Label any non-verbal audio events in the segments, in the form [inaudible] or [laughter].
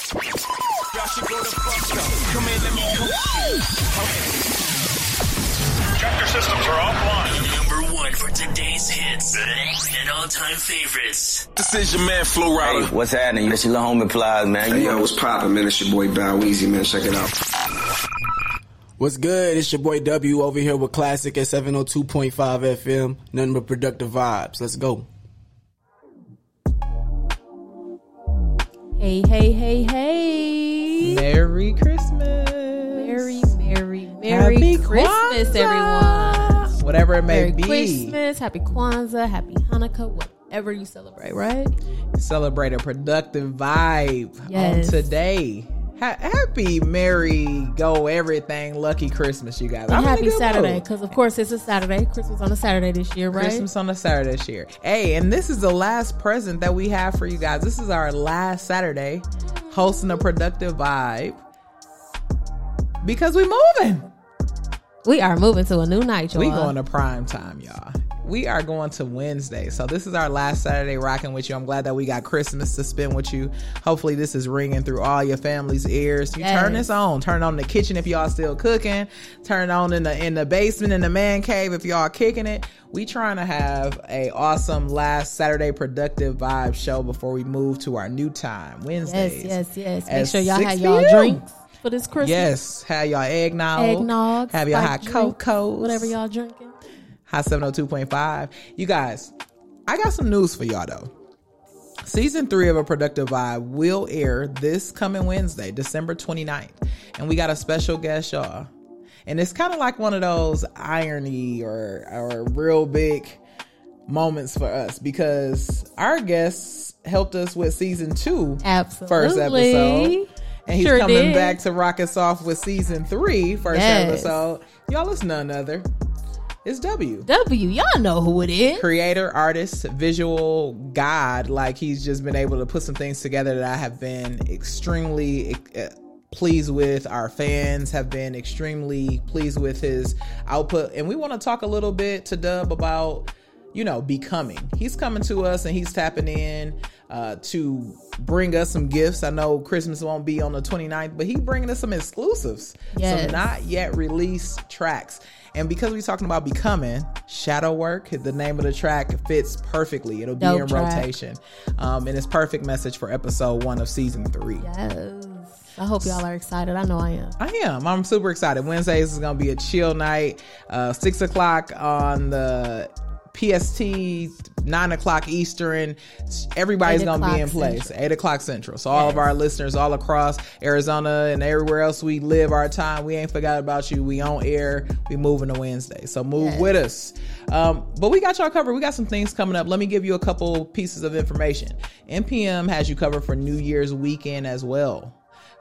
Y'all should go the fuck up. Come in, let me coach you. Tractor systems are offline. Number one for today's hits and all-time favorites. This is your man Flo Rida. Hey, what's happening? It's your little homie Plies, man. Hey, You yo, what's poppin', man? It's your boy Bow Weezy, man. Check it out. What's good? It's your boy W over here with Classic at 702.5 FM. Nothing but productive vibes. Let's go. Hey, hey, hey, hey. Merry Christmas. Merry, Merry, Merry Happy Christmas, Kwanzaa. everyone. Whatever it may Merry be. Christmas, Happy Kwanzaa, Happy Hanukkah, whatever you celebrate, right? Celebrate a productive vibe um, Yes. on today. Ha- happy, merry, go everything, lucky Christmas, you guys. And I'm happy Saturday, because of course it's a Saturday. Christmas on a Saturday this year, right? Christmas on a Saturday this year. Hey, and this is the last present that we have for you guys. This is our last Saturday hosting a productive vibe because we moving. We are moving to a new night, y'all. We going to prime time, y'all. We are going to Wednesday. So this is our last Saturday rocking with you. I'm glad that we got Christmas to spend with you. Hopefully this is ringing through all your family's ears. You turn this on. Turn on the kitchen if y'all still cooking. Turn on in the in the basement in the man cave if y'all kicking it. We trying to have a awesome last Saturday productive vibe show before we move to our new time Wednesday. Yes, yes, yes. Make sure y'all 6 have y'all drinks for this Christmas. Yes, have y'all eggnog. Eggnog, Have y'all hot cocoa. whatever y'all drinking. Hot 702.5. You guys, I got some news for y'all though. Season three of A Productive Vibe will air this coming Wednesday, December 29th. And we got a special guest, y'all. And it's kind of like one of those irony or, or real big moments for us because our guests helped us with season two Absolutely. first episode. And he's Sure coming did. back to rock us off with season three, first Yes. episode. Y'all, it's none other. It's W W, y'all know who it is. creator, artist, visual god. Like he's just been able to put some things together that I have been extremely uh, pleased with. Our fans have been extremely pleased with his output, and we want to talk a little bit to Dub about you know becoming. He's coming to us and he's tapping in. Uh, to bring us some gifts. I know Christmas won't be on the 29th, but he bringing us some exclusives. Yes. Some not yet released tracks. And because we're talking about becoming, Shadow Work, the name of the track fits perfectly. It'll be Dope in track. rotation. Um, and it's perfect message for episode one of season three. Yes. I hope y'all are excited. I know I am. I am. I'm super excited. Wednesdays is going to be a chill night. Uh, six o'clock on the PST, nine o'clock Eastern. Everybody's going to be in place. Central. Eight o'clock Central. So all of our listeners all across Arizona and everywhere else we live our time, we ain't forgot about you. We on air. We moving to Wednesday. So move Yes. with us. Um, but we got y'all covered. We got some things coming up. Let me give you a couple pieces of information. NPM has you covered for New Year's weekend as well.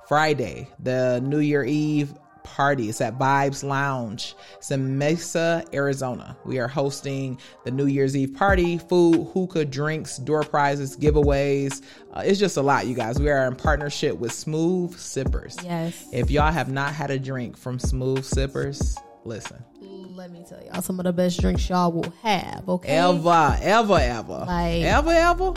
Friday, the New Year Eve party. It's at Vibes Lounge. In Mesa, Arizona. We are hosting the New Year's Eve party. Food, hookah, drinks, door prizes, giveaways. Uh, it's just a lot, you guys. We are in partnership with Smooth Sippers. Yes. If y'all have not had a drink from Smooth Sippers, listen. Let me tell y'all some of the best drinks y'all will have, okay? Ever, ever, ever, Like- ever, ever.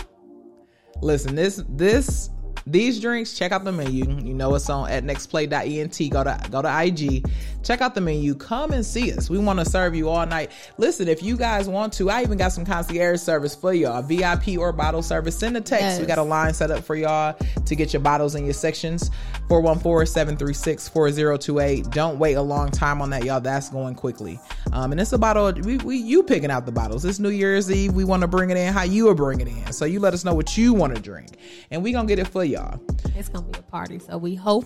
Listen, this, this, these drinks. Check out the menu. You know it's on at nextplay.ent. Go to go to IG. Check out the menu. Come and see us. We want to serve you all night. Listen, if you guys want to, I even got some concierge service for y'all. VIP or bottle service. Send a text. Yes. We got a line set up for y'all to get your bottles in your sections. 414-736-4028. Don't wait a long time on that, y'all. That's going quickly. Um, and it's a bottle. We, we you picking out the bottles. It's New Year's Eve. We want to bring it in how you are bringing it in. So you let us know what you want to drink, and we gonna get it for y'all It's gonna be a party, so we hope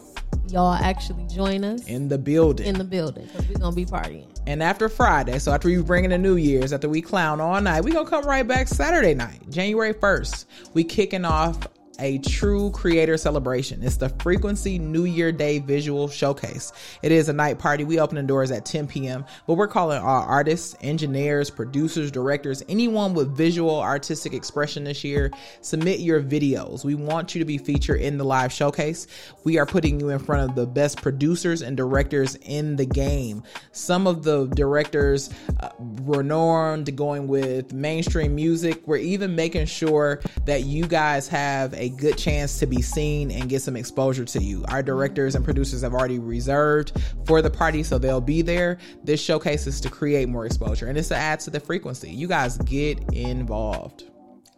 y'all actually join us in the building. in the building because we're gonna be partying. And after Friday, so after we bring in the New Year's, after we clown all night, we gonna come right back Saturday night, January 1st. We kicking off a true creator celebration. It's the Frequency New Year Day Visual Showcase. It is a night party. We open the doors at 10 p.m., but we're calling all artists, engineers, producers, directors, anyone with visual artistic expression this year. Submit your videos. We want you to be featured in the live showcase. We are putting you in front of the best producers and directors in the game. Some of the directors uh, renowned going with mainstream music. We're even making sure that you guys have a a good chance to be seen and get some exposure to you. Our directors and producers have already reserved for the party, so they'll be there. This showcase is to create more exposure and it's to add to the frequency. You guys get involved.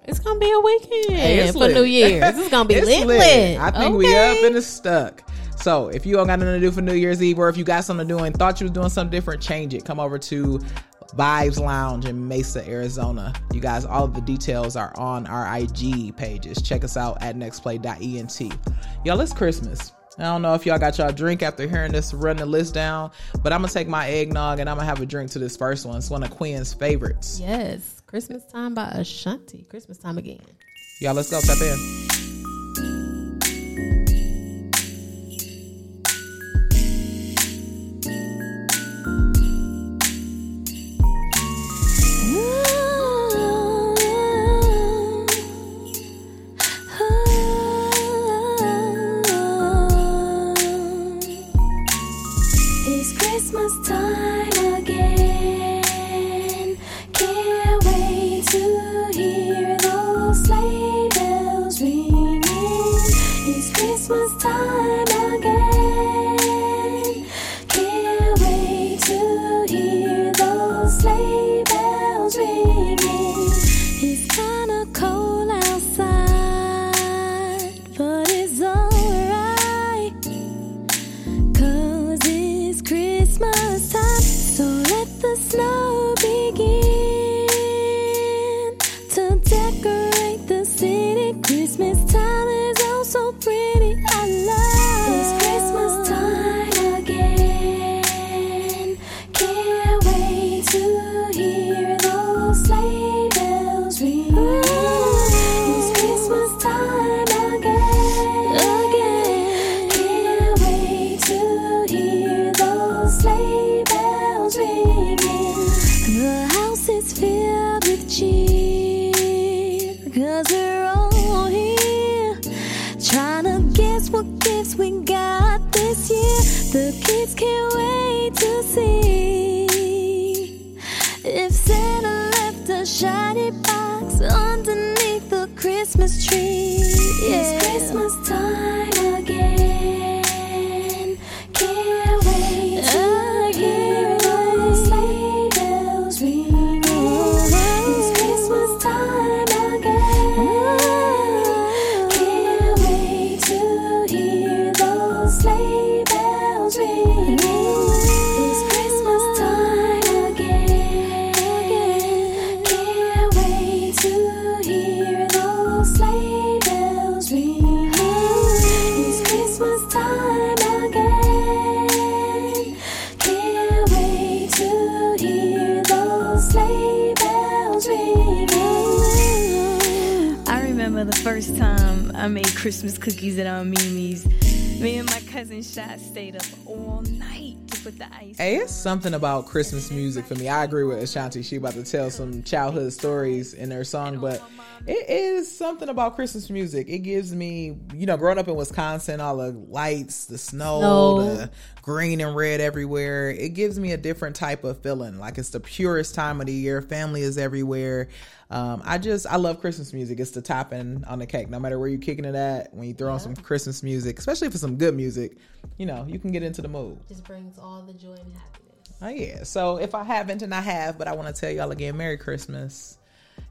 It's gonna be a weekend Hey, it's for lit. New Year's. It's gonna be [laughs] It's lit, lit. I think we Okay. up and it's stuck. So if you don't got nothing to do for New Year's Eve, or if you got something to do and thought you was doing something different, change it. Come over to Vibes Lounge in Mesa, Arizona. You guys, all of the details are on our IG pages. Check us out at nextplay.ent. Y'all, it's Christmas. I don't know if y'all got y'all drink after hearing this run the list down, but I'm gonna take my eggnog and I'm gonna have a drink to this first one. It's one of Quinn's favorites. Yes, Christmas time by Ashanti. Christmas time again. Y'all, let's go tap in. The house is filled with cheer, Christmas cookies at Aunt Mimi's. Me and my cousin Shot stayed up all night to put the ice. Hey, it's something about Christmas music for me. I agree with Ashanti. She about to tell some childhood stories in her song, but it is something about Christmas music. It gives me, you know, growing up in Wisconsin, all the lights, the snow, the green and red everywhere. It gives me a different type of feeling. Like it's the purest time of the year. Family is everywhere. Um, I just I love Christmas music. It's the topping on the cake. No matter where you're kicking it at, when you throw on some Christmas music, especially for some good music, you know, you can get into the mood. Just brings all the joy and happiness. Oh yeah. So if I haven't and I have, but I want to tell y'all again, Merry Christmas.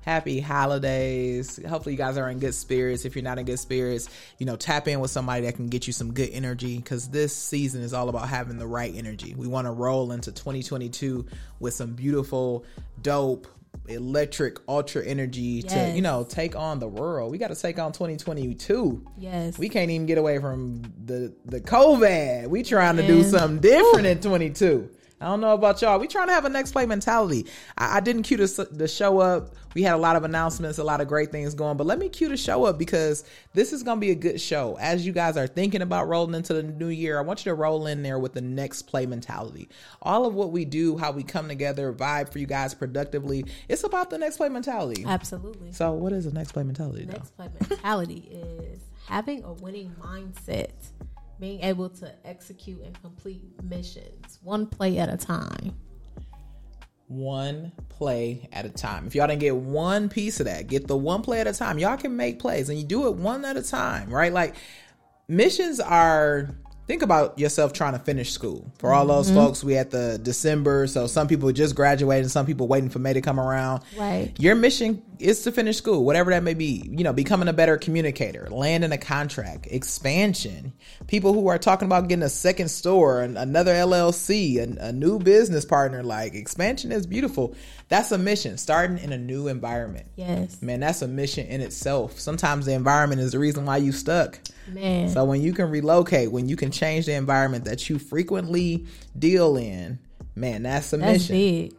Happy holidays. Hopefully you guys are in good spirits. If you're not in good spirits, you know, tap in with somebody that can get you some good energy because this season is all about having the right energy. We want to roll into 2022 with some beautiful, dope, electric, ultra energy to, you know, take on the world. We got to take on 2022. Yes. We can't even get away from the the COVID. We trying to do something different in 22. I don't know about y'all. We trying to have a next play mentality. I, I didn't cue the, the show up. We had a lot of announcements, a lot of great things going, but let me cue the show up because this is going to be a good show. As you guys are thinking about rolling into the new year, I want you to roll in there with the next play mentality. All of what we do, how we come together, vibe for you guys productively, it's about the next play mentality. Absolutely. So, what is the next play mentality though? Next play mentality is having a winning mindset, being able to execute and complete missions one play at a time. one play at a time. If y'all didn't get one piece of that, get the one play at a time. Y'all can make plays and you do it one at a time, right? Like missions are think about yourself trying to finish school. For all those Mhm. folks, we at the December, so some people just graduated, some people waiting for May to come around. Right. Your mission is to finish school, whatever that may be. You know, becoming a better communicator, landing a contract, expansion. People who are talking about getting a second store, an- another LLC, a, a new business partner. Like expansion is beautiful. That's a mission. Starting in a new environment. Yes. Man, that's a mission in itself. Sometimes the environment is the reason why you stuck. Man. So when you can relocate, when you can change the environment that you frequently deal in, man, that's a That's mission. big.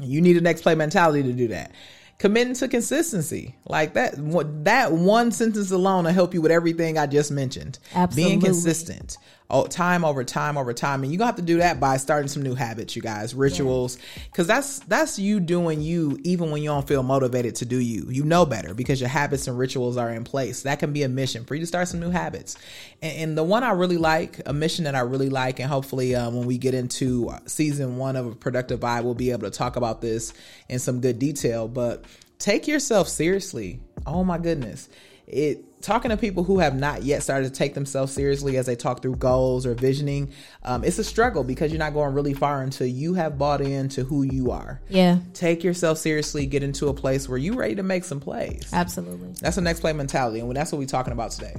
You need a next play mentality to do that. Committing to consistency, like that. What that one sentence alone will help you with everything I just mentioned. Absolutely. Being consistent, oh, time over time over time, and you gonna have to do that by starting some new habits, you guys, rituals, because that's that's you doing you even when you don't feel motivated to do you. You know better because your habits and rituals are in place. That can be a mission for you to start some new habits. And, and the one I really like, a mission that I really like, and hopefully um, when we get into season one of a productive vibe, we'll be able to talk about this in some good detail. But take yourself seriously. Oh my goodness. It talking to people who have not yet started to take themselves seriously as they talk through goals or visioning, um, it's a struggle because you're not going really far until you have bought into who you are. Yeah. Take yourself seriously, get into a place where you're ready to make some plays. Absolutely. That's the next play mentality, and that's what we're talking about today.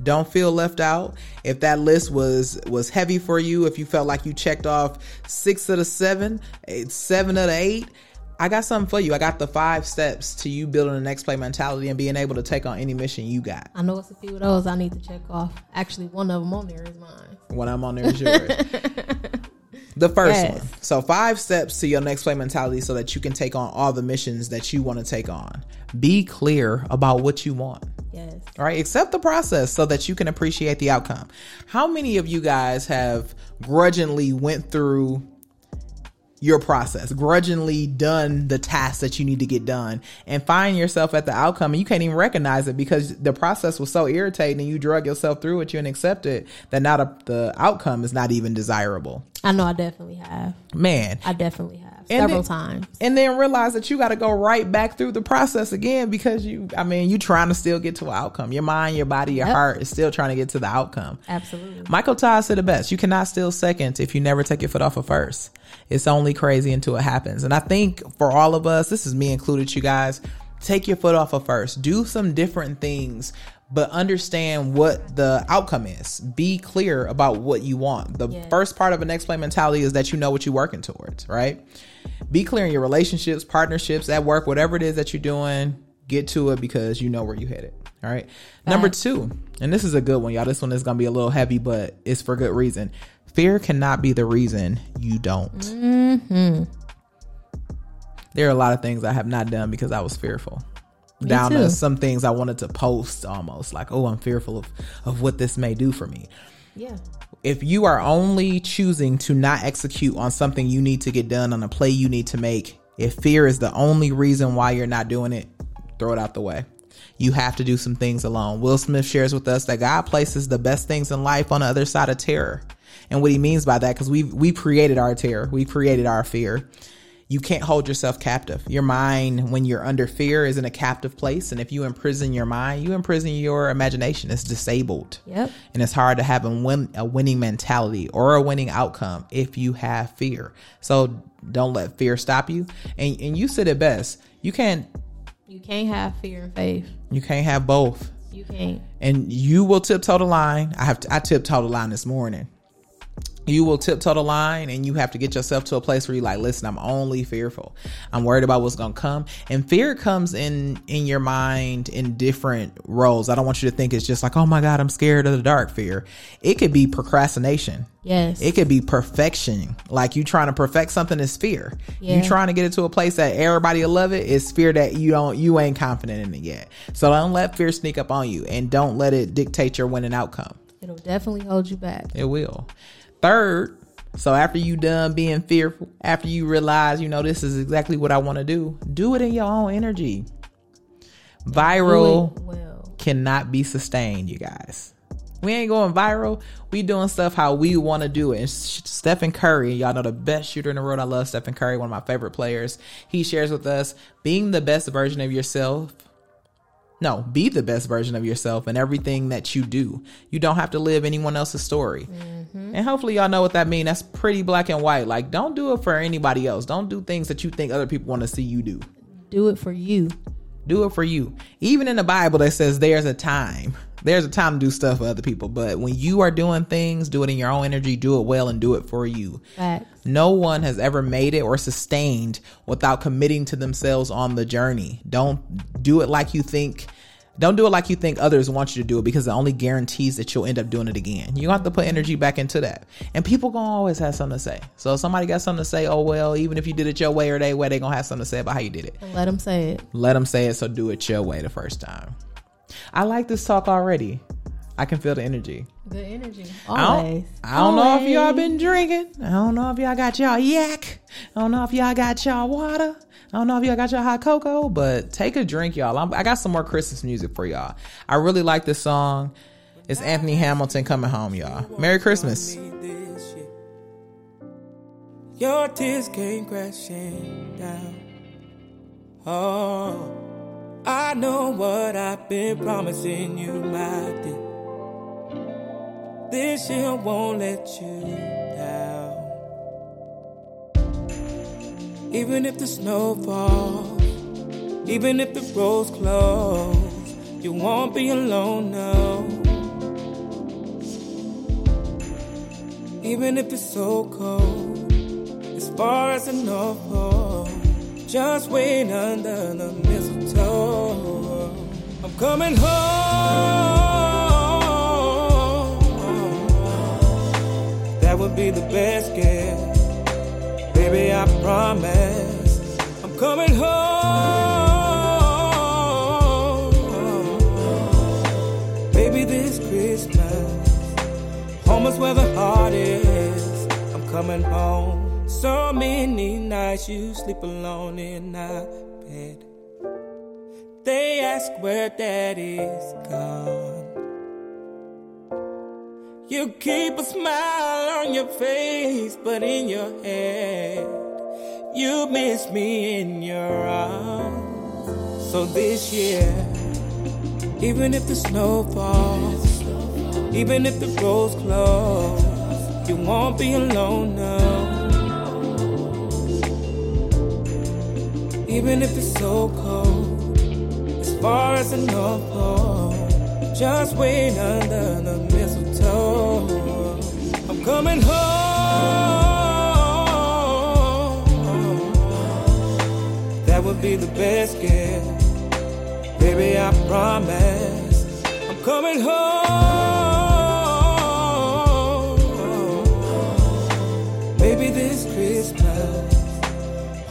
Don't feel left out. If that list was was heavy for you, if you felt like you checked off six of the seven, eight, seven of the eight, I got something for you. I got the five steps to you building the next play mentality and being able to take on any mission you got. I know it's a few of those I need to check off. Actually, one of them on there is mine. When I'm on there, is yours. [laughs] The first Yes. one. So five steps to your next play mentality so that you can take on all the missions that you want to take on. Be clear about what you want. Yes. All right, accept the process so that you can appreciate the outcome. How many of you guys have grudgingly went through your process, grudgingly done the tasks that you need to get done, and find yourself at the outcome and you can't even recognize it because the process was so irritating and you drug yourself through it, you and accept it, that now the, the outcome is not even desirable. I know I definitely have. Man, I definitely have. Several then- times. and then realize that you got to go right back through the process again because you i mean you trying to still get to an outcome your mind your body your Yep. heart is still trying to get to the outcome Absolutely. michael todd said the best you cannot steal second if you never take your foot off of first it's only crazy until it happens and i think for all of us this is me included you guys take your foot off of first do some different things but understand what the outcome is. Be clear about what you want. The first part of an next play mentality is that you know what you're working towards right? Be clear in your relationships partnerships at work whatever it is that you're doing get to it because you know where you're headed all right? Number two and this is a good one y'all this one is gonna be a little heavy but it's for good reason. Fear cannot be the reason you don't. Mm-hmm. there are a lot of things I have not done because I was fearful. Me Down too. to some things I wanted to post almost like, oh, I'm fearful of, of what this may do for me. Yeah. If you are only choosing to not execute on something you need to get done on a play you need to make, if fear is the only reason why you're not doing it, throw it out the way. You have to do some things alone. Will Smith shares with us that God places the best things in life on the other side of terror. And what he means by that, because we we created our terror, we created our fear. You can't hold yourself captive. Your mind, when you're under fear, is in a captive place. And if you imprison your mind, you imprison your imagination. It's disabled. Yep. And it's hard to have a, win, a winning mentality or a winning outcome if you have fear. So don't let fear stop you. And, and you said it best. You can't You can't have fear and faith. you can't have both. You can't. And you will tiptoe the line. I have I tiptoed the line this morning. You will tiptoe the line and you have to get yourself to a place where you're like, listen, I'm only fearful. I'm worried about what's gonna come. And fear comes in in your mind in different roles. I don't want you to think it's just like, oh my God, I'm scared of the dark fear. It could be procrastination. Yes. It could be perfection. Like you trying to perfect something is fear. Yeah. You trying to get it to a place that everybody will love it is fear that you don't you ain't confident in it yet. So don't let fear sneak up on you and don't let it dictate your winning outcome. It'll definitely hold you back. It will. Third, so after you done being fearful, after you realize, you know, this is exactly what I want to do, do it in your own energy. Viral well. cannot be sustained, you guys. We ain't going viral. We doing stuff how we want to do it. And Stephen Curry, y'all know the best shooter in the world. I love Stephen Curry, one of my favorite players. He shares with us being the best version of yourself. No, be the best version of yourself in everything that you do. You don't have to live anyone else's story. Mm-hmm. And hopefully y'all know what that means. That's pretty black and white. Like don't do it for anybody else. Don't do things that you think other people want to see you do. Do it for you. Do it for you. Even in the Bible that says there's a time. There's a time to do stuff for other people. But when you are doing things, do it in your own energy, do it well and do it for you. No one has ever made it or sustained without committing to themselves on the journey. Don't do it like you think. Don't do it like you think others want you to do it because it only guarantees that you'll end up doing it again. You have to put energy back into that. And people gonna always have something to say. So if somebody got something to say, oh well, even if you did it your way or they way, they gonna have something to say about how you did it. Let them say it. Let them say it, so do it your way the first time. I like this talk already. I can feel the energy. Good energy. I Always. don't, I don't know if y'all been drinking. I don't know if y'all got y'all yak. I don't know if y'all got y'all water. I don't know if y'all got your hot cocoa, but take a drink, y'all. I'm, I got some more Christmas music for y'all. I really like this song. It's Anthony Hamilton coming home, y'all. Merry Christmas. Your tears came crashing down. Oh, I know what I've been promising you, my dear. This year won't let you down. Even if the snow falls, even if the roads close, you won't be alone, no. Even if it's so cold, as far as the north pole, just wait under the mistletoe. I'm coming home. That would be the best gift, baby. I promise. I'm coming home, baby. This Christmas. Home is where the heart is. I'm coming home. So many nights you sleep alone in our bed. They ask where daddy's gone. You keep a smile on your face, but in your head, you miss me in your arms. So this year, even if the snow falls, even if the roads close, you won't be alone now. Even if it's so cold, as far as the North Pole, just wait under the mistletoe. I'm coming home. That would be the best gift, baby. I promise. I'm coming home.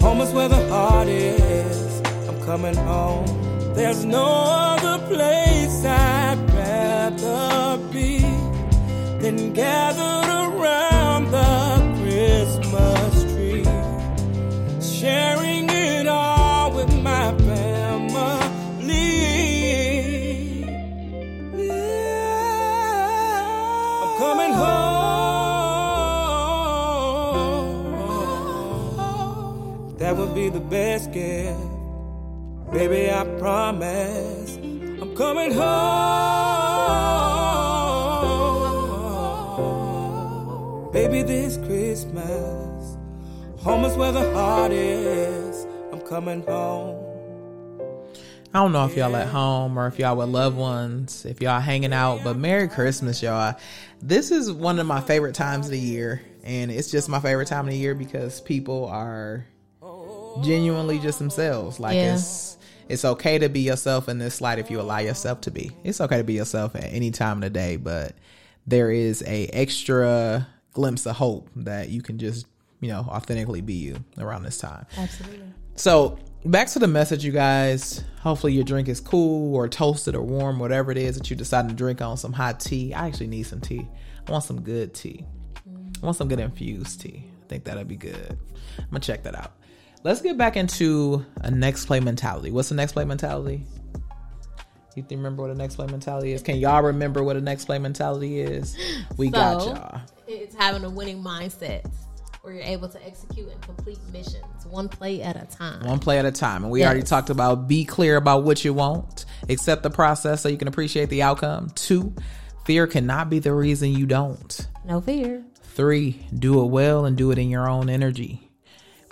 Home is where the heart is. I'm coming home. There's no other place I'd rather be than gathered best gift. Baby, I promise. I'm coming home. Baby, this Christmas. Home is where the heart is. I'm coming home. I don't know if y'all at home or if y'all with loved ones, if y'all hanging out, but Merry Christmas, y'all. This is one of my favorite times of the year, and it's just my favorite time of the year because people are genuinely just themselves. Like Yeah. it's it's okay to be yourself in this light if you allow yourself to be. It's okay to be yourself at any time of the day, but there is a extra glimpse of hope that you can just, you know, authentically be you around this time. Absolutely. So back to the message, you guys. Hopefully your drink is cool or toasted or warm, whatever it is that you decide to drink on some hot tea. I actually need some tea. I want some good tea. I want some good infused tea. I think that'd be good. I'm gonna check that out. Let's get back into a next play mentality. What's the next play mentality? You think remember what a next play mentality is? Can y'all remember what a next play mentality is? We got So, y'all. It's having a winning mindset where you're able to execute and complete missions one play at a time. One play at a time. And we Yes. already talked about be clear about what you want, accept the process so you can appreciate the outcome. Two, fear cannot be the reason you don't. No fear. Three, do it well and do it in your own energy.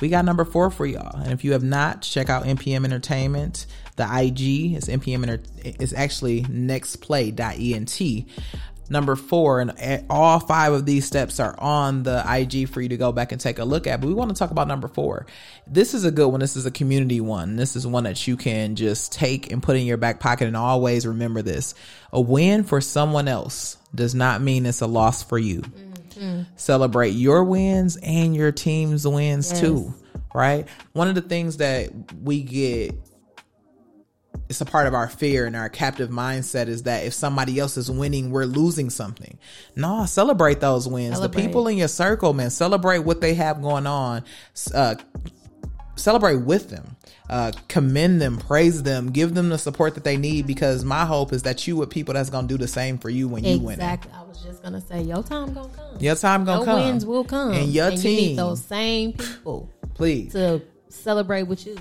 We got number four for y'all. And if you have not, check out NPM Entertainment. The IG is NPM Enter- is actually nextplay.ent. Number four, and all five of these steps are on the IG for you to go back and take a look at. But we want to talk about number four. This is a good one. This is a community one. This is one that you can just take and put in your back pocket and always remember this. A win for someone else does not mean it's a loss for you mm. Celebrate your wins and your team's wins Yes. too right? One of the things that we get it's a part of our fear and our captive mindset is that if somebody else is winning we're losing something. No celebrate those wins. Celebrate. the people in your circle man celebrate what they have going on. Uh, celebrate with them uh, commend them praise them give them the support that they need because my hope is that you with people that's gonna do the same for you when you win Exactly. I was just gonna say your time gonna come. your time gonna come. Your come wins will come, and your you team need those same people please to celebrate with you.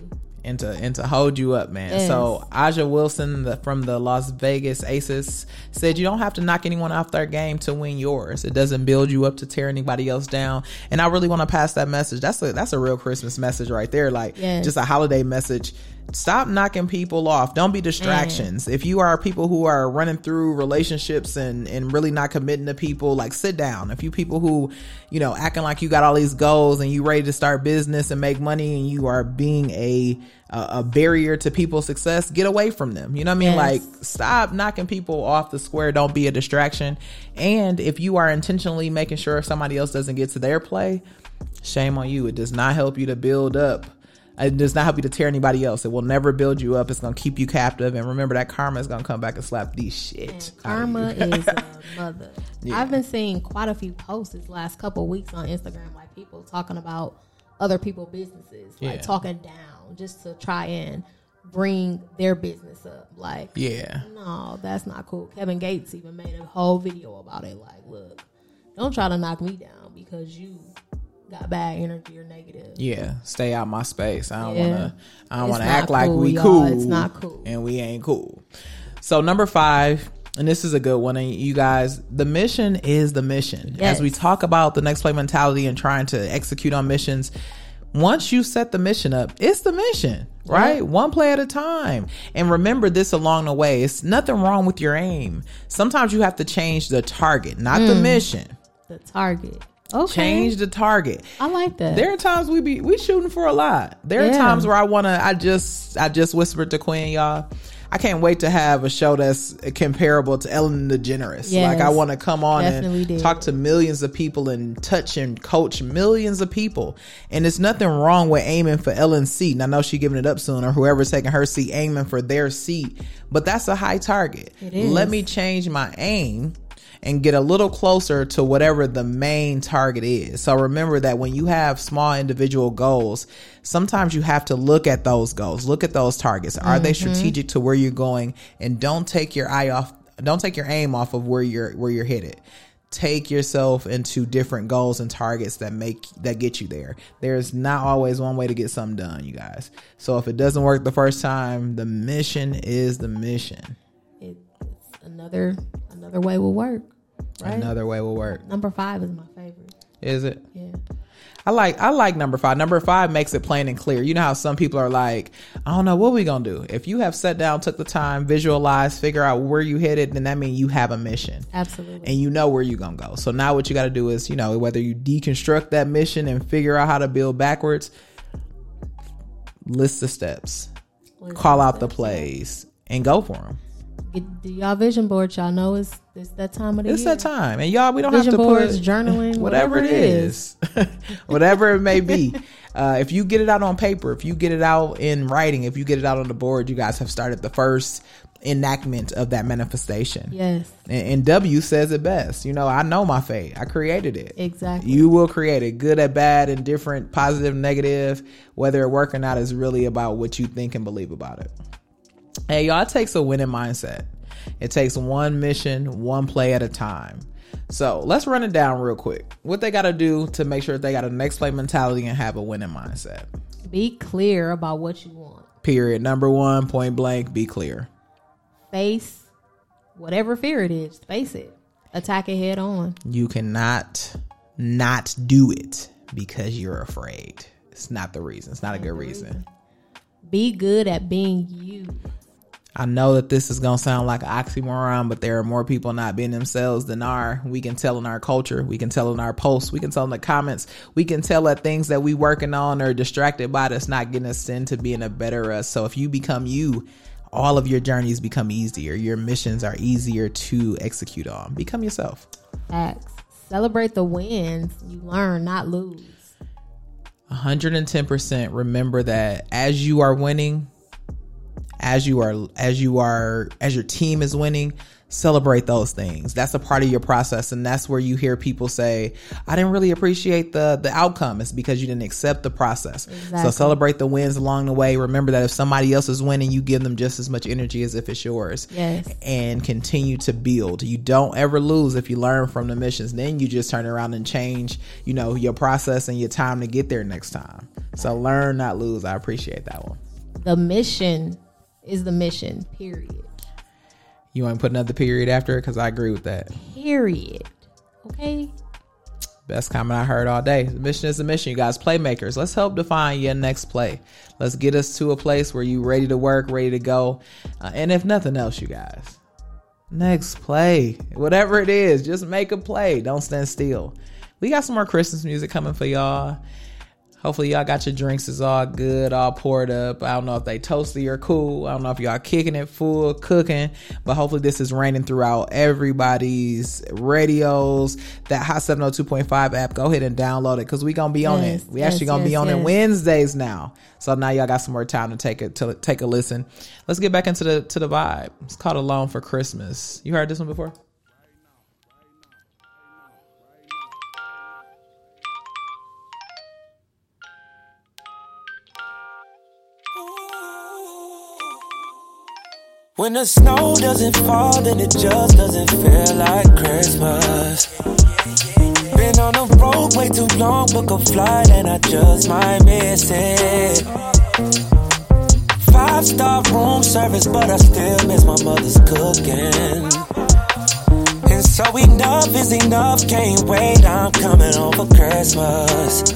And to and to hold you up, man. Yes. So A'ja Wilson the, from the Las Vegas Aces said you don't have to knock anyone off their game to win yours. It doesn't build you up to tear anybody else down. And I really want to pass that message. That's a that's a real Christmas message right there. Like Yes. just a holiday message. Stop knocking people off. Don't be distractions. Mm. If you are people who are running through relationships and and really not committing to people, like sit down. If you people who, you know, acting like you got all these goals and you ready to start business and make money and you are being a a, a barrier to people's success, get away from them. You know what I mean? Yes. Like stop knocking people off the square. Don't be a distraction. And if you are intentionally making sure somebody else doesn't get to their play, shame on you. It does not help you to build up. It does not help you to tear anybody else. It will never build you up. It's going to keep you captive. And remember that karma is going to come back and slap these shit. Karma is [laughs] a mother. Yeah. I've been seeing quite a few posts this last couple weeks on Instagram, like people talking about other people' businesses, like Yeah. talking down just to try and bring their business up. Like, Yeah. no, that's not cool. Kevin Gates even made a whole video about it. Like, look, don't try to knock me down because you got bad energy or negative. Yeah, stay out my space. I don't Yeah. want to. I don't It's want to not act like we y'all. cool. It's not cool. and we ain't cool. So number five, and this is a good one. And you guys, the mission is the mission. Yes. As we talk about the next play mentality and trying to execute on missions, once you set the mission up, it's the mission, right? One play at a time. And remember this along the way. It's nothing wrong with your aim. Sometimes you have to change the target, not the Mm. mission. The target. Okay. Change the target. I like that. There are times we be we shooting for a lot. There are Yeah. times where I wanna I just I just whispered to Quinn, y'all. I can't wait to have a show that's comparable to Ellen DeGeneres. Yes. Like I want to come on and did. talk to millions of people and touch and coach millions of people. And there's nothing wrong with aiming for Ellen's seat. And I know she giving it up soon or whoever's taking her seat aiming for their seat. But that's a high target. It is. Let me change my aim and get a little closer to whatever the main target is. So remember that when you have small individual goals, sometimes you have to look at those goals, look at those targets. Are they Mhm. strategic to where you're going? And don't take your eye off, don't take your aim off of where you're where you're headed. Take yourself into different goals and targets that make that get you there. There's not always one way to get something done, you guys. So if it doesn't work the first time, the mission is the mission. It's another another way will work. Right? Another way will work. Number five is my favorite. Is it? Yeah. I like I like number five. Number five makes it plain and clear. You know how some people are like, I don't know what we gonna do. If you have sat down, took the time, visualize, figure out where you headed, then that means you have a mission. Absolutely. And you know where you're gonna go. So now what you gotta do is, you know, whether you deconstruct that mission and figure out how to build backwards, list the steps, List call the out the plays, and go for them. Get, do y'all vision board? Y'all know it's it's that time of the It's year. that time, and y'all, we don't Vision have to boards, put journaling, whatever, it is, [laughs] whatever it may be. [laughs] Uh, if you get it out on paper, if you get it out in writing, if you get it out on the board, you guys have started the first enactment of that manifestation. Yes. And, and W says it best. You know, I know my fate. I created it. Exactly. You will create it, good or bad, indifferent, positive, negative. Whether it work or not is really about what you think and believe about it. Hey, y'all, it takes a winning mindset. It takes one mission, one play at a time. So let's run it down real quick. What they got to do to make sure they got a next play mentality and have a winning mindset. Be clear about what you want. Period. Number one, point blank, be clear. Face whatever fear it is. Face it. Attack it head on. You cannot not do it because you're afraid. It's not the reason. It's not a good reason. Be good at being you. I know that this is gonna sound like an oxymoron, but there are more people not being themselves than are. We can tell in our culture, we can tell in our posts, we can tell in the comments, we can tell that things that we working on or distracted by that's not getting us into being a better us. So if you become you, all of your journeys become easier. Your missions are easier to execute on. Become yourself. Facts. Celebrate the wins. You learn, not lose. 110% remember that as you are winning as you are as you are as your team is winning celebrate those things. That's a part of your process and that's where you hear people say i didn't really appreciate the the outcome. It's because you didn't accept the process. So celebrate the wins along the way. Remember that if somebody else is winning you give them just as much energy as if it's yours. Yes. and continue to build. You don't ever lose if you learn from the missions. Then you just turn around and change you know your process and your time to get there next time. So learn not lose. I appreciate that one. The mission is the mission. Period. you want to put another period after it because i agree with that Period. Okay. Best comment I heard all day. The mission is a mission, you guys. Playmakers, let's help define your next play. Let's get us to a place where you ready to work, ready to go. Uh, and if nothing else, you guys, next play, whatever it is, just make a play. Don't stand still. We got some more Christmas music coming for y'all. Hopefully y'all got your drinks is all good, all poured up. I don't know if they toasty or cool. I don't know if y'all kicking it full, cooking, but hopefully this is raining throughout everybody's radios. That Hot 702.5 app, go ahead and download it because we gonna be on Yes, it. We yes, actually gonna be yes, on it. Wednesdays now. So now y'all got some more time to take it to take a listen. Let's get back into the to the vibe. It's called Alone for Christmas. You heard this one before? When the snow doesn't fall, then it just doesn't feel like Christmas. Been on the road way too long, book a flight, and I just might miss it. Five star room service, but I still miss my mother's cooking. And so enough is enough, can't wait, I'm coming home for Christmas.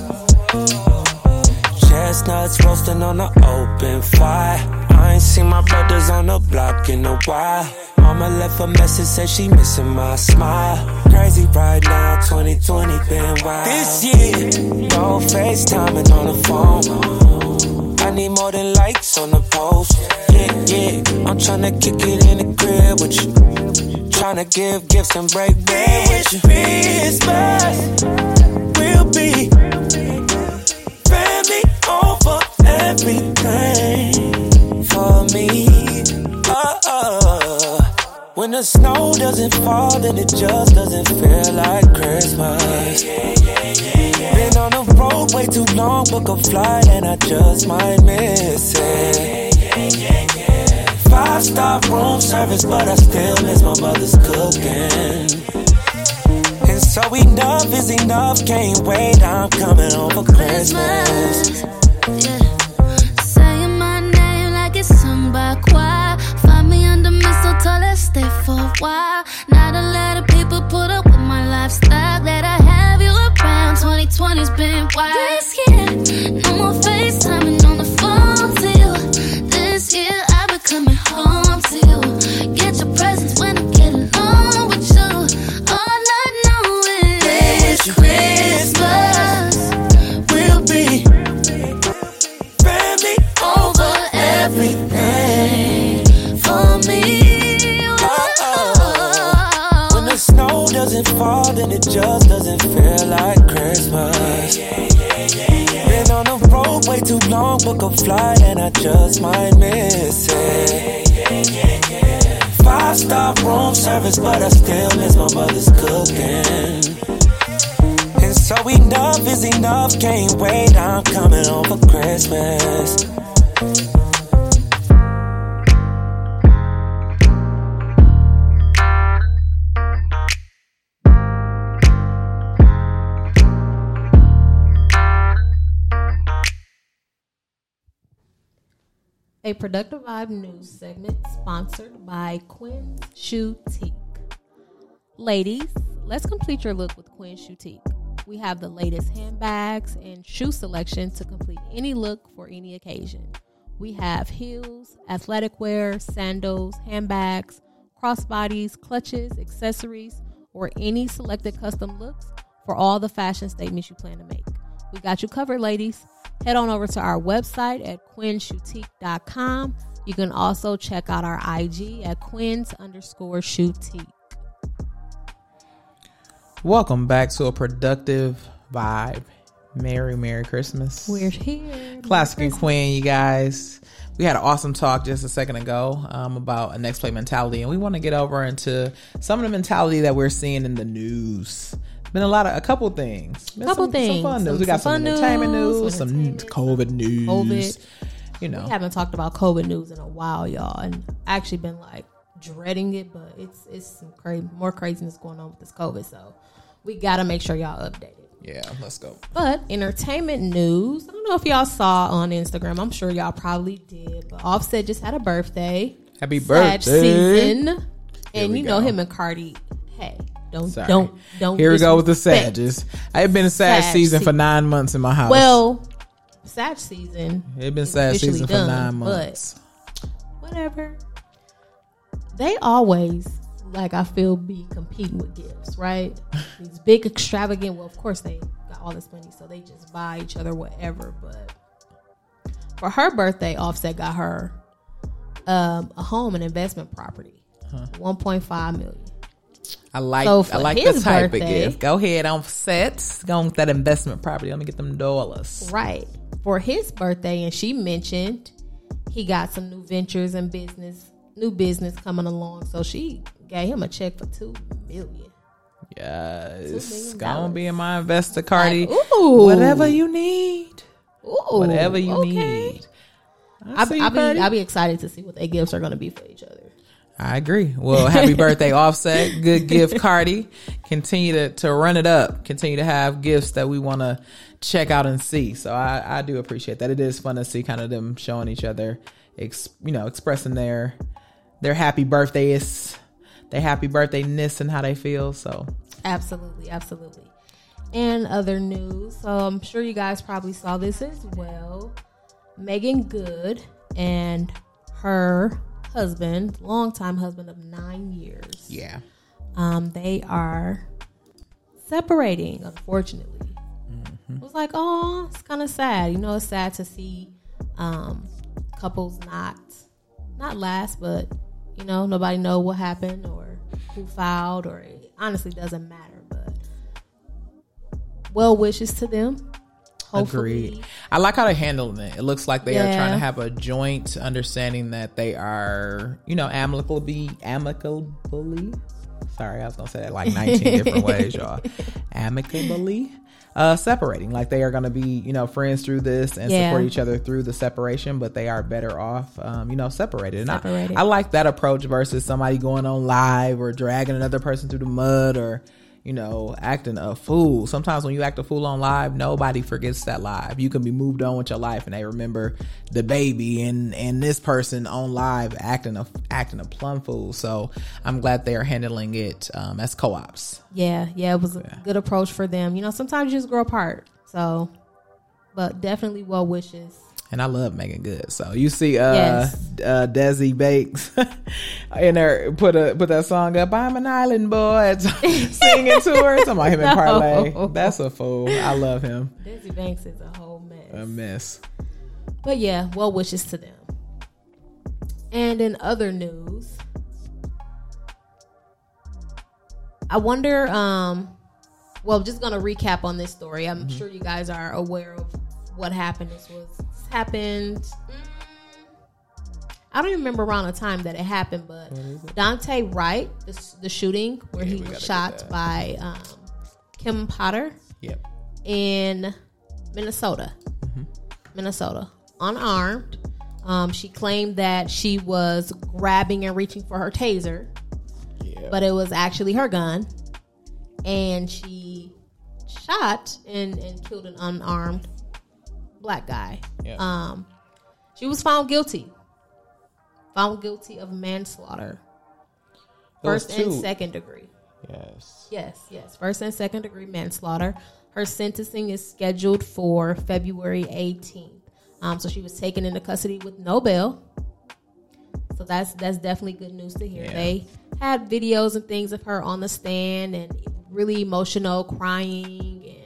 Chestnuts roasting on the open fire. I ain't seen my brothers on the block in a while. Mama left a message, said she missing my smile. Crazy right now, 2020 been wild. This year, no FaceTiming on the phone. I need more than likes on the post. Yeah, yeah, I'm tryna kick it in the crib with you. Tryna give gifts and break bread with you. Christmas will be everything for me. Uh, uh. When the snow doesn't fall, then it just doesn't feel like Christmas. Been on the road way too long, book a flight, and I just might miss it. Five star room service, but I still miss my mother's cooking. And so enough is enough, can't wait, I'm coming home for Christmas. Saying my it's sung by choir. Find me under mistletoe, let's stay for a while. Not a lot of people put up with my lifestyle. Glad I have you around. 2020's been wild. This year, no more FaceTiming on the just doesn't feel like Christmas. Been on the road way too long, book a flight, and I just might miss it. Five star room service, but I still miss my mother's cooking. And so enough is enough, can't wait, I'm coming home for Christmas. A Productive Vibe news segment sponsored by Quinn's Shoutique. Ladies, let's complete your look with Quinn's Shoutique. We have the latest handbags and shoe selection to complete any look for any occasion. We have heels, athletic wear, sandals, handbags, crossbodies, clutches, accessories, or any selected custom looks for all the fashion statements you plan to make. We got you covered, ladies. Head on over to our website at quinnshoutique.com. You can also check out our IG at quins underscore shoutique. Welcome back to a productive vibe. Merry, Merry Christmas. We're here. Classic and Quinn, you guys. We had an awesome talk just a second ago um, about a next play mentality, and we want to get over into some of the mentality that we're seeing in the news. Been a lot of a couple things. Been Couple some, things. Some fun news. Some- we got some some, entertainment news, news, some COVID news. COVID. You know, We haven't talked about COVID news in a while, y'all, and actually been like dreading it, but it's it's some crazy more craziness going on with this COVID, so we gotta make sure y'all updated. yeah. Let's go. But entertainment news, I don't know if y'all saw on Instagram. I'm sure y'all probably did. But Offset just had a birthday. Happy birthday. season, and we you know him and Cardi. Hey, don't Sorry. don't don't. Here we go with the. Sages. I've been a sad Sag season for nine months in my house. Well, Sag season. it's been sad season for done, nine but months. whatever. They always, like I feel, be competing with gifts, right? [laughs] These big extravagant. Well, of course they got all this money, so they just buy each other whatever. But for her birthday, Offset got her um, a home and investment property, one point five million. I like So I like the type of gift. Go ahead Offset. Go on with that investment property. Let me get them dollars. Right. For his birthday, and she mentioned he got some new ventures and business, new business coming along. So she gave him a check for two million. Yes. million Gonna be in my investor, Cardi. Like, ooh. Whatever you need. Ooh, Whatever you okay. need. I I, see you, I be be excited to see what their gifts are going to be for each other. I agree. Well, happy birthday, Offset. Good gift, Cardi. Continue to, to run it up. Continue to have gifts that we want to check out and see. So I, I do appreciate that. It is fun to see kind of them showing each other, ex, you know, expressing their their happy birthdays, their happy birthday ness and how they feel. So Absolutely, absolutely. And other news. So I'm sure you guys probably saw this as well. Meagan Good and her husband, longtime husband of nine years. yeah, Um, they are separating, unfortunately. It was like, oh, it's kind of sad. You know, it's sad to see um, couples not not last, but you know, nobody know what happened or who filed, or it honestly doesn't matter. But well wishes to them. Hopefully, agreed. I like how they're handling it. It looks like they are trying to have a joint understanding that they are, you know, amicably, amicably. Sorry, I was gonna say that like 19 [laughs] different ways, y'all. Amicably uh, separating. Like they are gonna be, you know, friends through this and Yeah. support each other through the separation, but they are better off, um, you know, separated. And I- I, like that approach versus somebody going on live or dragging another person through the mud or you know, acting a fool. Sometimes when you act a fool on live, nobody forgets that live. You can be moved on with your life and they remember the baby and and this person on live acting a acting a plum fool. So I'm glad they are handling it um, as co-ops. yeah, yeah, it was a good approach for them. You know, sometimes you just grow apart. So, but definitely well wishes. And I love Meagan Good. So you see uh Yes. uh Desi Banks [laughs] in there put a put that song up, I'm an island boy [laughs] singing to her. Talking about him in parlay. [laughs] That's a fool. I love him. Desi Banks is a whole mess. A mess. But yeah, well wishes to them. And in other news, I wonder, um, well, just gonna recap on this story. I'm Mm-hmm. sure you guys are aware of what happened. This was happened. mm, I don't even remember around the time that it happened, but Daunte Wright, the, the shooting where he was shot by um, Kim Potter Yep. in Minnesota. Minnesota, unarmed. Um, she claimed that she was grabbing and reaching for her taser, but it was actually her gun, and she shot and, and killed an unarmed black guy. Yeah. Um, she was found guilty found guilty of manslaughter, Those first and second degree. Yes. Yes, yes. First and second degree manslaughter. Her sentencing is scheduled for February 18th. Um, so she was taken into custody with no bail. So that's that's definitely good news to hear. Yeah. They had videos and things of her on the stand and really emotional, crying and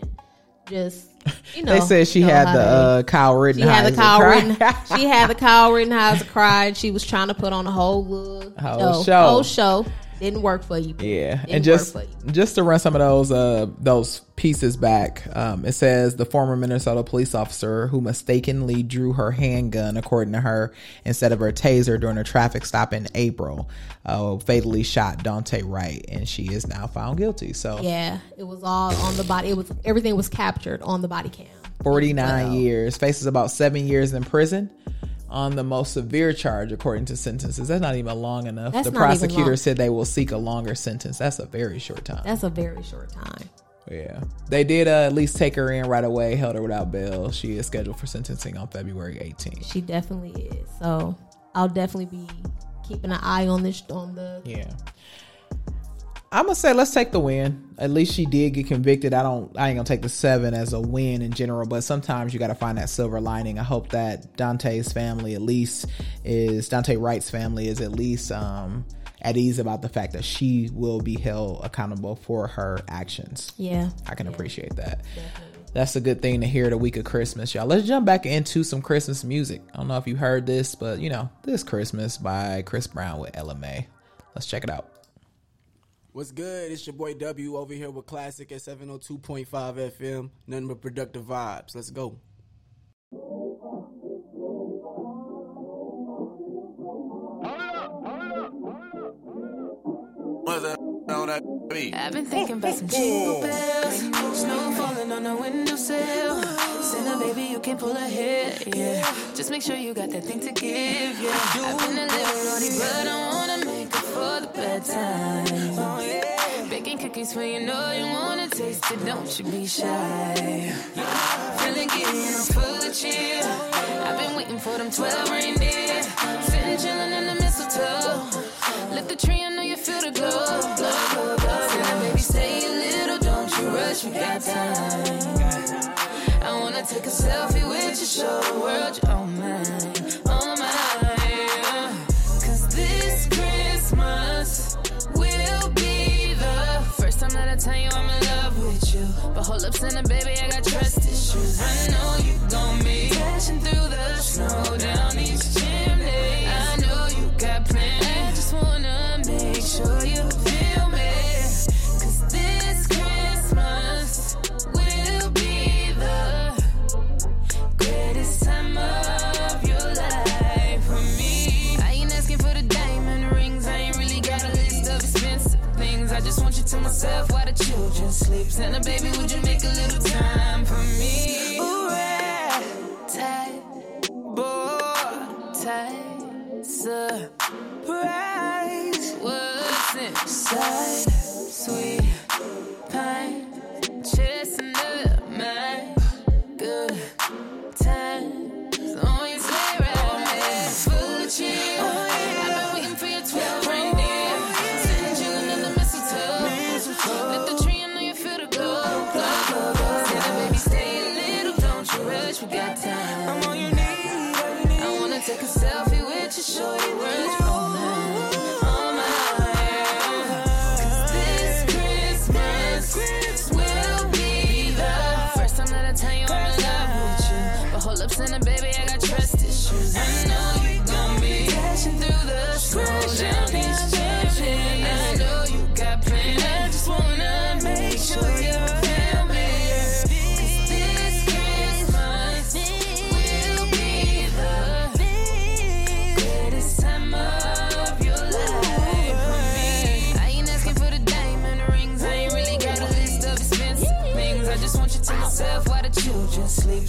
just [laughs] you know. they said [laughs] she had the uh, Kyle she had the Kyle cry. Ritten, she had the Kyle Rittenhouse cry. She was trying to put on a whole look, Whole no, show. whole show. Didn't work for you. Yeah, Didn't and just work for you. just to run some of those uh those pieces back, um, it says the former Minnesota police officer who mistakenly drew her handgun, according to her, instead of her taser during a traffic stop in April, uh, fatally shot Daunte Wright, and she is now found guilty. So Yeah, it was all on the body. It was everything was captured on the body cam. forty nine years, faces about seven years in prison. On the most severe charge, according to sentences, that's not even long enough. That's the prosecutor said they will seek a longer sentence. That's a very short time. That's a very short time. Yeah. They did uh, at least take her in right away, held her without bail. She is scheduled for sentencing on February 18th. She definitely is. So I'll definitely be keeping an eye on this on the Yeah. I'm gonna say let's take the win. At least she did get convicted. I don't. I ain't gonna take the seven as a win in general, but sometimes you got to find that silver lining. I hope that Daunte's family at least is Daunte Wright's family is at least um, at ease about the fact that she will be held accountable for her actions. Yeah. I can appreciate that. That's a good thing to hear the week of Christmas, y'all. Let's jump back into some Christmas music. I don't know if you heard this, but you know, this Christmas by Chris Brown with LMA. Let's check it out. What's good? It's your boy W over here with Classic at 702.5 FM. Nothing but productive vibes. Let's go. What's up on that beat? I've been thinking about some jingle bells, snow falling on the windowsill. Santa baby, you can pull ahead, yeah. Just make sure you got that thing to give, yeah. I've been a little naughty, but I wanna for the bad times. Oh, Baking cookies when you know you wanna taste it, don't you be shy. Feeling giddy and I'm full of cheer. I've been waiting for them 12 reindeer. Sitting chilling in the mistletoe. Lit the tree, I know you feel the glow. glow, glow, glow. Santa baby, stay a little, don't you rush, we got time. I wanna take a selfie with you, show the world you're all mine. Hold up, Santa baby, I got trust issues. I know you gon' be dashing through the snow down each chimney. I know you got plans. I just wanna make sure you feel me. Cause this Christmas will be the greatest time of your life for me. I ain't asking for the diamond rings. I ain't really got a list of expensive things. I just want you to myself while the And. Santa baby, would you make a little time for me? Ooh, red tie, bow tie, surprise. What's inside? You. But hold up, Santa baby, I got trust issues. I know you gon' be dashing through the snow down each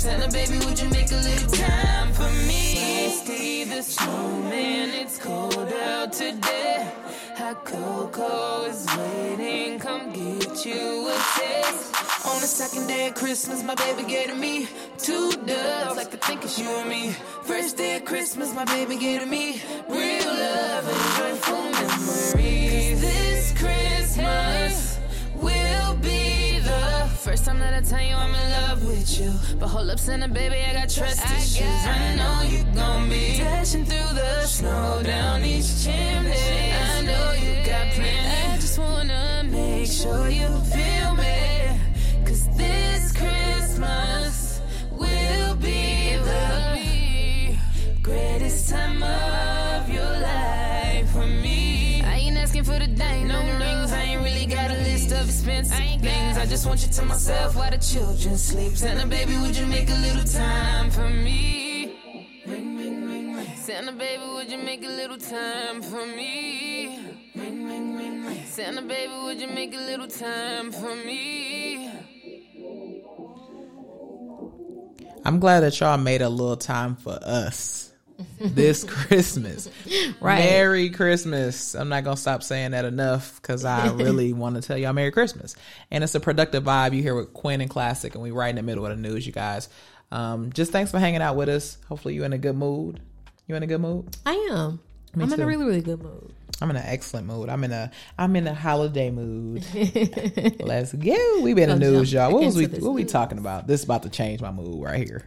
sleep. Santa baby, would you make a little time for me? Steve the snowman, it's cold out today. Hot cocoa is waiting. Come get you a taste. On the second day of Christmas, my baby gave to me two doves. Like to think it's you and me. First day of Christmas, my baby gave to me real love and joyful memories. First time that I tell you I'm in love with you. But hold up, Santa baby, I got trust issues. I know you gon' be dashing through the snow down each chimney. I know you got plans. I just wanna make sure you feel me. Cause this Christmas will be the greatest time of your life for me. I ain't asking for the diamond list of expensive things. I just want you to myself while the children sleep. Santa baby, would you make a little time for me? Ring, ring, ring, ring. Santa baby, would you make a little time for me? Ring, ring, ring, ring. Santa baby, would you make a little time for me? I'm glad that y'all made a little time for us this Christmas. [laughs] Right. Merry Christmas. I'm not going to stop saying that enough because I [laughs] really want to tell y'all Merry Christmas. And it's a productive vibe. You here with Quinn and Classic, and we right in the middle of the news, you guys. Um, just thanks for hanging out with us. Hopefully, you in a good mood. You in a good mood? I am. Me I'm in a really, really good mood. I'm in an excellent mood. I'm in a I'm in a holiday mood. [laughs] Let's go. We been in the news, y'all. What was we what we talking about? This is about to change my mood right here.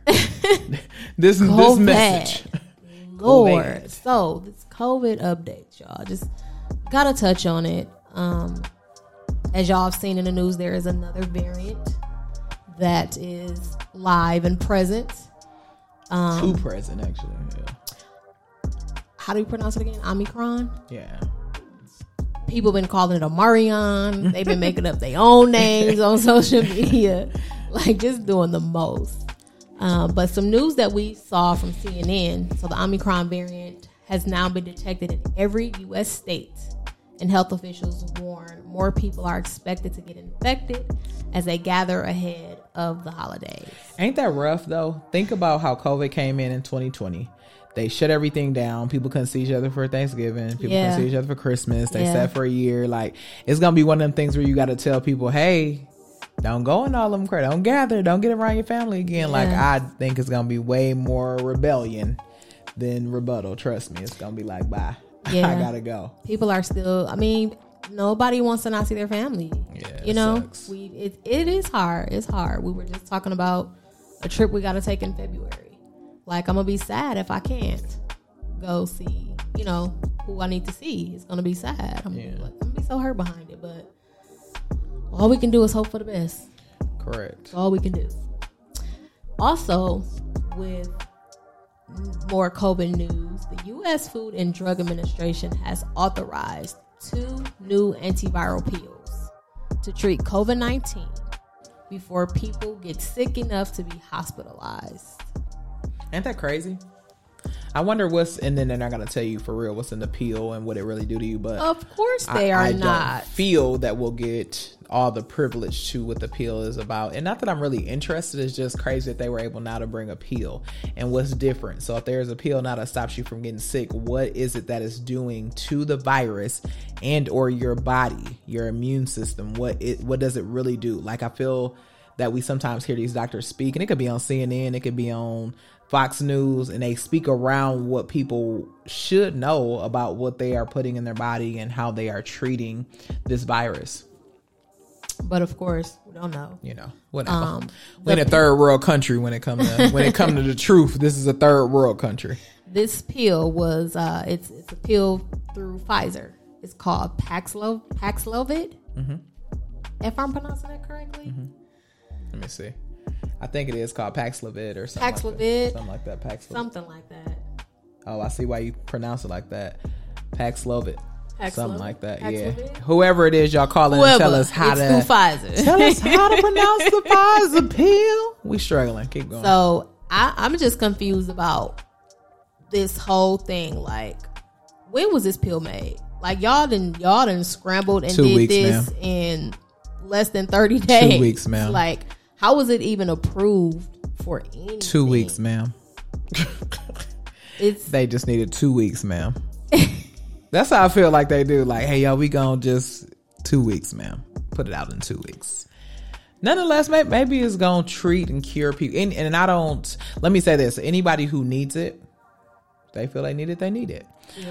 this this message. Lord. So this COVID update, y'all. Just gotta touch on it. Um, as y'all have seen in the news, there is another variant that is live and present. Um, Too present, actually. Yeah. how do you pronounce it again? Omicron. Yeah. People been calling it a Marion. They've been making up their own names on [laughs] social media, like just doing the most. Um, but some news that we saw from CNN. So the Omicron variant has now been detected in every U.S. state, and health officials warn more people are expected to get infected as they gather ahead of the holidays. Ain't that rough though? Think about how COVID came in in 2020. They shut everything down. People couldn't see each other for Thanksgiving. People Yeah. couldn't see each other for Christmas. They Yeah. sat for a year. Like it's gonna be one of them things where you got to tell people, "Hey, don't go in all of them. Don't gather. Don't get around your family again." Like I think it's gonna be way more rebellion than rebuttal. Trust me, it's gonna be like, "Bye, [laughs] Yeah. I gotta go." people are still i mean nobody wants to not see their family Yeah, you know sucks. we it, it is hard it's hard we were just talking about a trip we got to take in february like i'm gonna be sad if i can't go see you know who i need to see it's gonna be sad i'm, be, like, I'm gonna be so hurt behind it but all we can do is hope for the best Correct. that's all we can do also with more COVID news, the U.S. Food and Drug Administration has authorized two new antiviral pills to treat COVID 19 before people get sick enough to be hospitalized. Ain't that crazy? I wonder what's and then they're not gonna tell you for real what's in the pill and what it really do to you. But Of course, they I, are I not. Feel that we'll get all the privilege to what the pill is about. And not that I'm really interested. It's just crazy that they were able now to bring a pill and what's different. So if there's a pill now that stops you from getting sick, what is it that is doing to the virus and or your body, your immune system? What it what does it really do? Like I feel that we sometimes hear these doctors speak, and it could be on CNN, it could be on Fox News, and they speak around what people should know about what they are putting in their body and how they are treating this virus. But of course, we don't know. You know, whatever. Um, We're in a third world country when it comes to when it comes to the truth. This is a third world country. This pill was uh, it's it's a pill through Pfizer. It's called Paxlo Paxlovid. Mhm. If I'm pronouncing that correctly. Let me see. I think it is called Paxlovid or something. Like Paxlovid. that. Something like that. Paxlovid. Something like that. Oh, I see why you pronounce it like that. Paxlovid. Paxlovid? Something like that. Yeah. Whoever it is, y'all call in and tell us how It's to Pfizer. Tell us how to [laughs] pronounce the Pfizer pill. We struggling. Keep going. So I, I'm just confused about this whole thing. Like, when was this pill made? Like y'all didn't y'all didn't scrambled and Two did weeks, this ma'am. in less than 30 days. Two weeks, ma'am. Like, how was it even approved for anything? two weeks, ma'am. It's They just needed two weeks, ma'am. That's how I feel like they do. Like, hey, y'all, we gonna just two weeks, ma'am. Put it out in two weeks. Nonetheless, maybe it's gonna treat and cure people. And, and I don't. Let me say this: anybody who needs it, they feel they need it, they need it.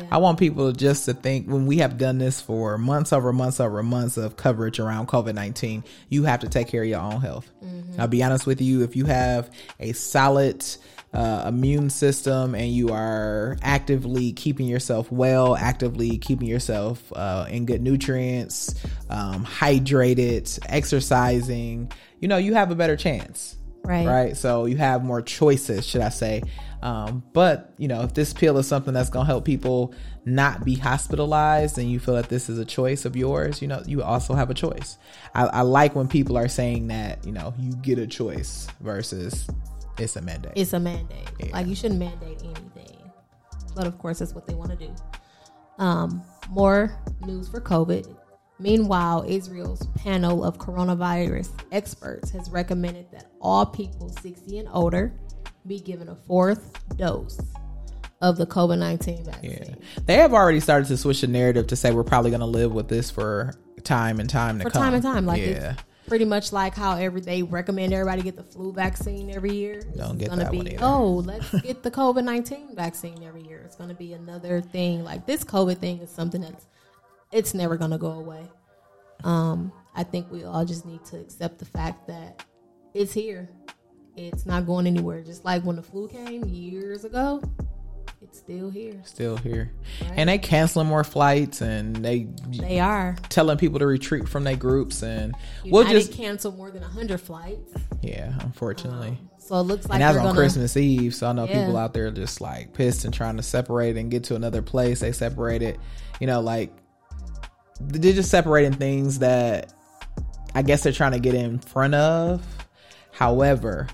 I want people just to think when we have done this for months over months over months of coverage around COVID 19, you have to take care of your own health. Mm-hmm. I'll be honest with you, if you have a solid uh, immune system and you are actively keeping yourself well, actively keeping yourself uh, in good nutrients, um, hydrated, exercising, you know, you have a better chance. Right. Right. So you have more choices, should I say. Um, but, you know, if this pill is something that's going to help people not be hospitalized and you feel that this is a choice of yours, you know, you also have a choice. I, I like when people are saying that, you know, you get a choice versus it's a mandate. It's a mandate. Like you shouldn't mandate anything. But of course, that's what they want to do. Um, more news for COVID. Meanwhile, Israel's panel of coronavirus experts has recommended that all people 60 and older be given a fourth dose of the COVID 19 vaccine. They have already started to switch the narrative to say we're probably going to live with this for time and time to come. For come. time and time. Like, yeah. Pretty much like how every they recommend everybody get the flu vaccine every year. Don't get gonna that be, one either. Oh, [laughs] let's get the COVID 19 vaccine every year. It's going to be another thing. Like, this COVID thing is something that's it's never going to go away. Um, I think we all just need to accept the fact that it's here. It's not going anywhere. Just like when the flu came years ago, still here. Still here. And they canceling more flights and they They are. telling people to retreat from their groups and United we'll just cancel more than hundred flights, yeah, unfortunately. Um, so it looks like and that's on gonna, Christmas Eve, so I know Yeah. people out there are just like pissed and trying to separate and get to another place. They separated, you know, like they're just separating things that I guess they're trying to get in front of. However,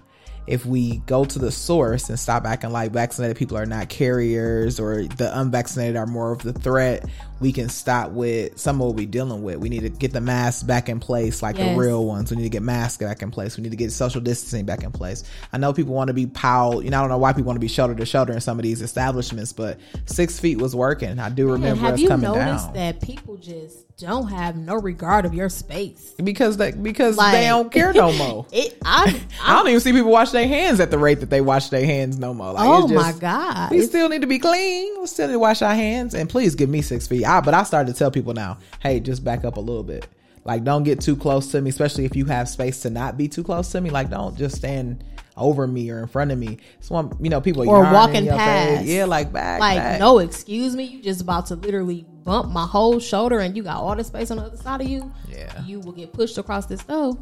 if we go to the source and stop acting like vaccinated people are not carriers or the unvaccinated are more of the threat, we can stop with some of what we're dealing with. We need to get the masks back in place like Yes. the real ones. We need to get masks back in place. We need to get social distancing back in place. I know people want to be piled, you know, I don't know why people want to be shoulder to shoulder in some of these establishments, but six feet was working. I do remember Man, have us you coming noticed down. that people just don't have no regard of your space? because they because Like- they don't care no more. [laughs] It, I, [laughs] I don't even see people wash their hands at the rate that they wash their hands no more. Like, oh it's my god! We It's- still need to be clean. We still need to wash our hands. And please give me six feet. I, but I started to tell people now, hey, just back up a little bit. Like, don't get too close to me, especially if you have space to not be too close to me. Like, don't just stand over me or in front of me. So, um, you know, people or walking past. face. Yeah, like back. Like back. no, excuse me. You just about to literally bump my whole shoulder, and you got all the space on the other side of you. Yeah. you will get pushed across this stove.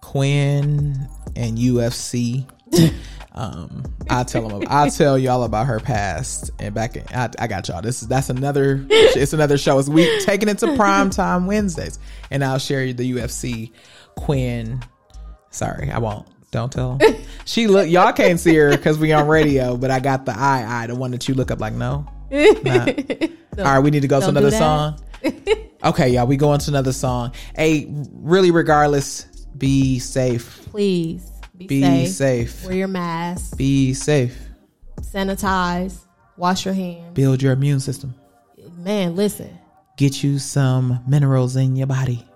Quinn and UFC. [laughs] um, I tell them. I tell y'all about her past and back. In, I, I got y'all. This is that's another. It's another show. It's we taking it to prime time Wednesdays, and I'll share you the UFC. Quinn. Sorry, I won't. Don't tell them. [laughs] She look. Y'all can't see her because we on radio, but I got the eye eye, the one that you look up like no. Nah. [laughs] All right, we need to go to another song. [laughs] Okay, y'all, we going to another song. Hey, really, regardless, be safe. Please be, Be safe. safe. Wear your mask. Be safe. Sanitize. Wash your hands. Build your immune system. Man, listen. Get you some minerals in your body.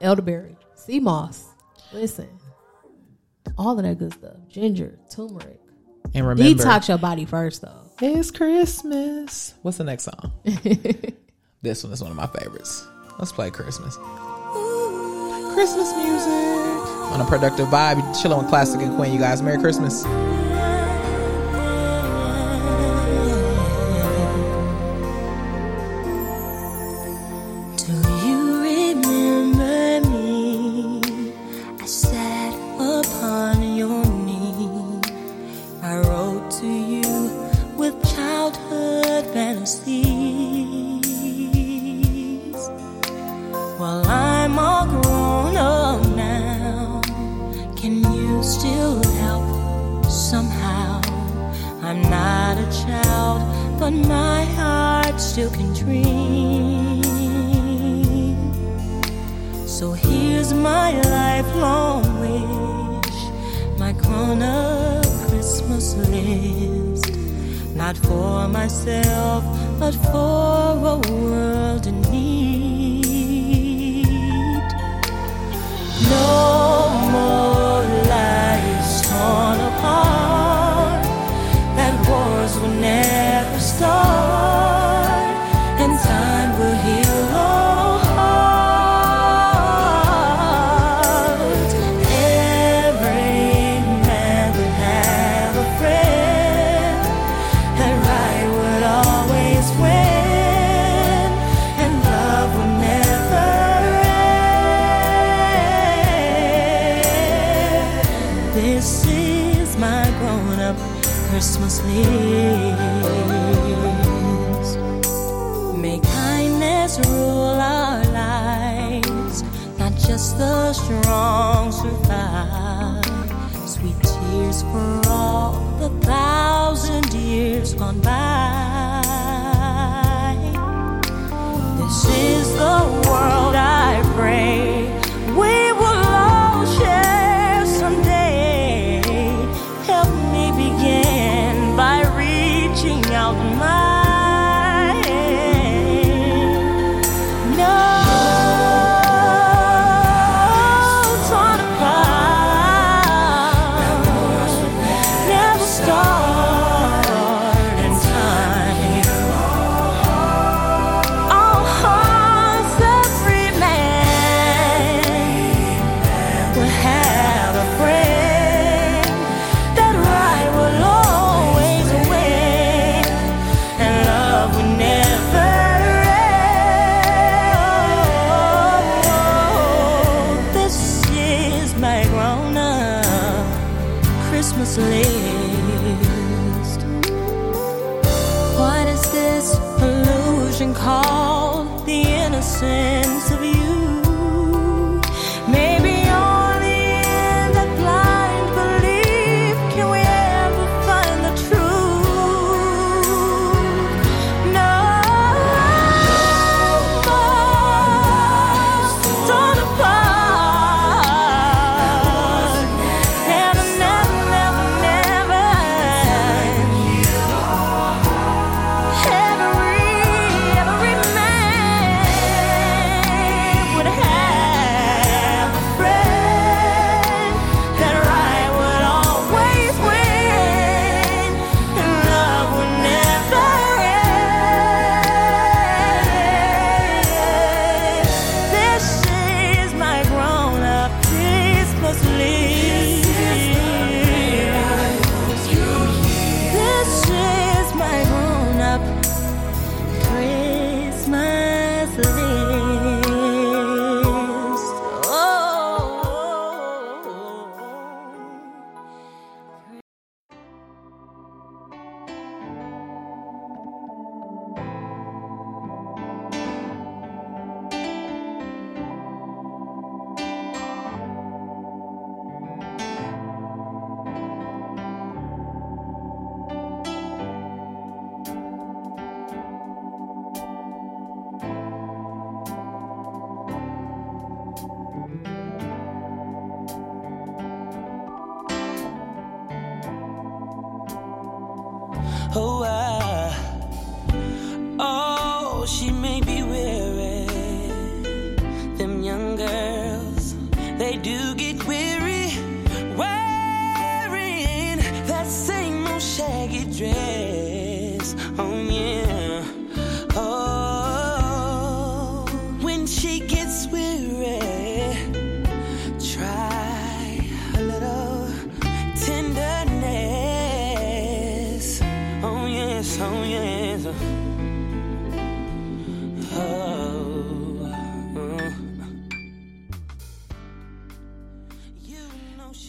Elderberry, sea moss. Listen. All of that good stuff. Ginger, turmeric. And remember, Detox your body first, though. It's Christmas. What's the next song? [laughs] this one is one of my favorites. Let's play Christmas. Christmas music on a productive vibe. Chilling with Classic and Quinn. You guys, Merry Christmas. List. What is this illusion called the innocence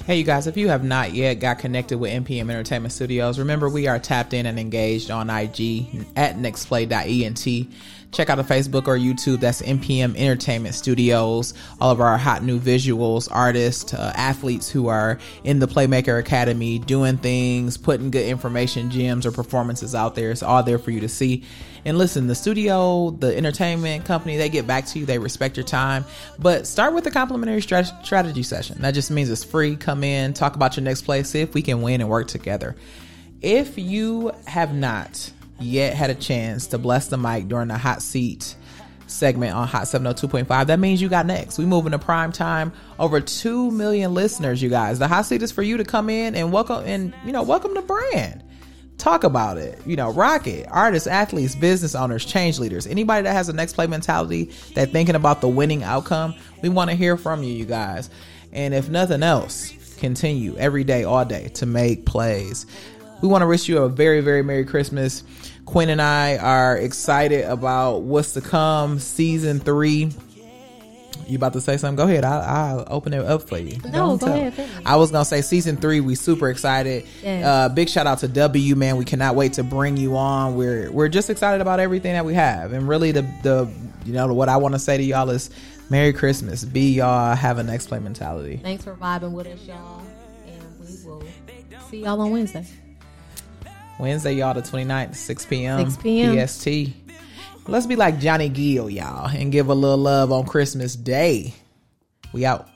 Hey, you guys, if you have not yet got connected with NPM Entertainment Studios, remember we are tapped in and engaged on IG at nextplay.ent. Check out the Facebook or YouTube. That's NPM Entertainment Studios. All of our hot new visuals, artists, uh, athletes who are in the Playmaker Academy doing things, putting good information, gems, or performances out there. It's all there for you to see. And listen, the studio, the entertainment company, they get back to you. They respect your time. But start with a complimentary strat- strategy session. That just means it's free. Come in, talk about your next play, see if we can win and work together. If you have not yet had a chance to bless the mic during the hot seat segment on Hot 702.5, that means you got next. We move into prime time. Over 2 million listeners, you guys. The hot seat is for you to come in and welcome and, you know, welcome the brand. Talk about it. You know, rock it. Artists, athletes, business owners, change leaders, anybody that has a next play mentality that thinking about the winning outcome, we want to hear from you, you guys. And if nothing else, continue every day, all day to make plays. We want to wish you a very, very Merry Christmas. Quinn and I are excited about what's to come, season three. You about to say something? Go ahead. I, I'll open it up for you. No, Don't go tell. ahead. I was gonna say season three. We super excited. Yes. Uh, big shout out to W man. We cannot wait to bring you on. We're we're just excited about everything that we have, and really the the you know what I want to say to y'all is Merry Christmas. Be y'all. Have a next play mentality. Thanks for vibing with us, y'all. And we will see y'all on Wednesday. Wednesday, y'all, the 29th, 6 p.m. 6 p.m. PST. Let's be like Johnny Gill, y'all, and give a little love on Christmas Day. We out.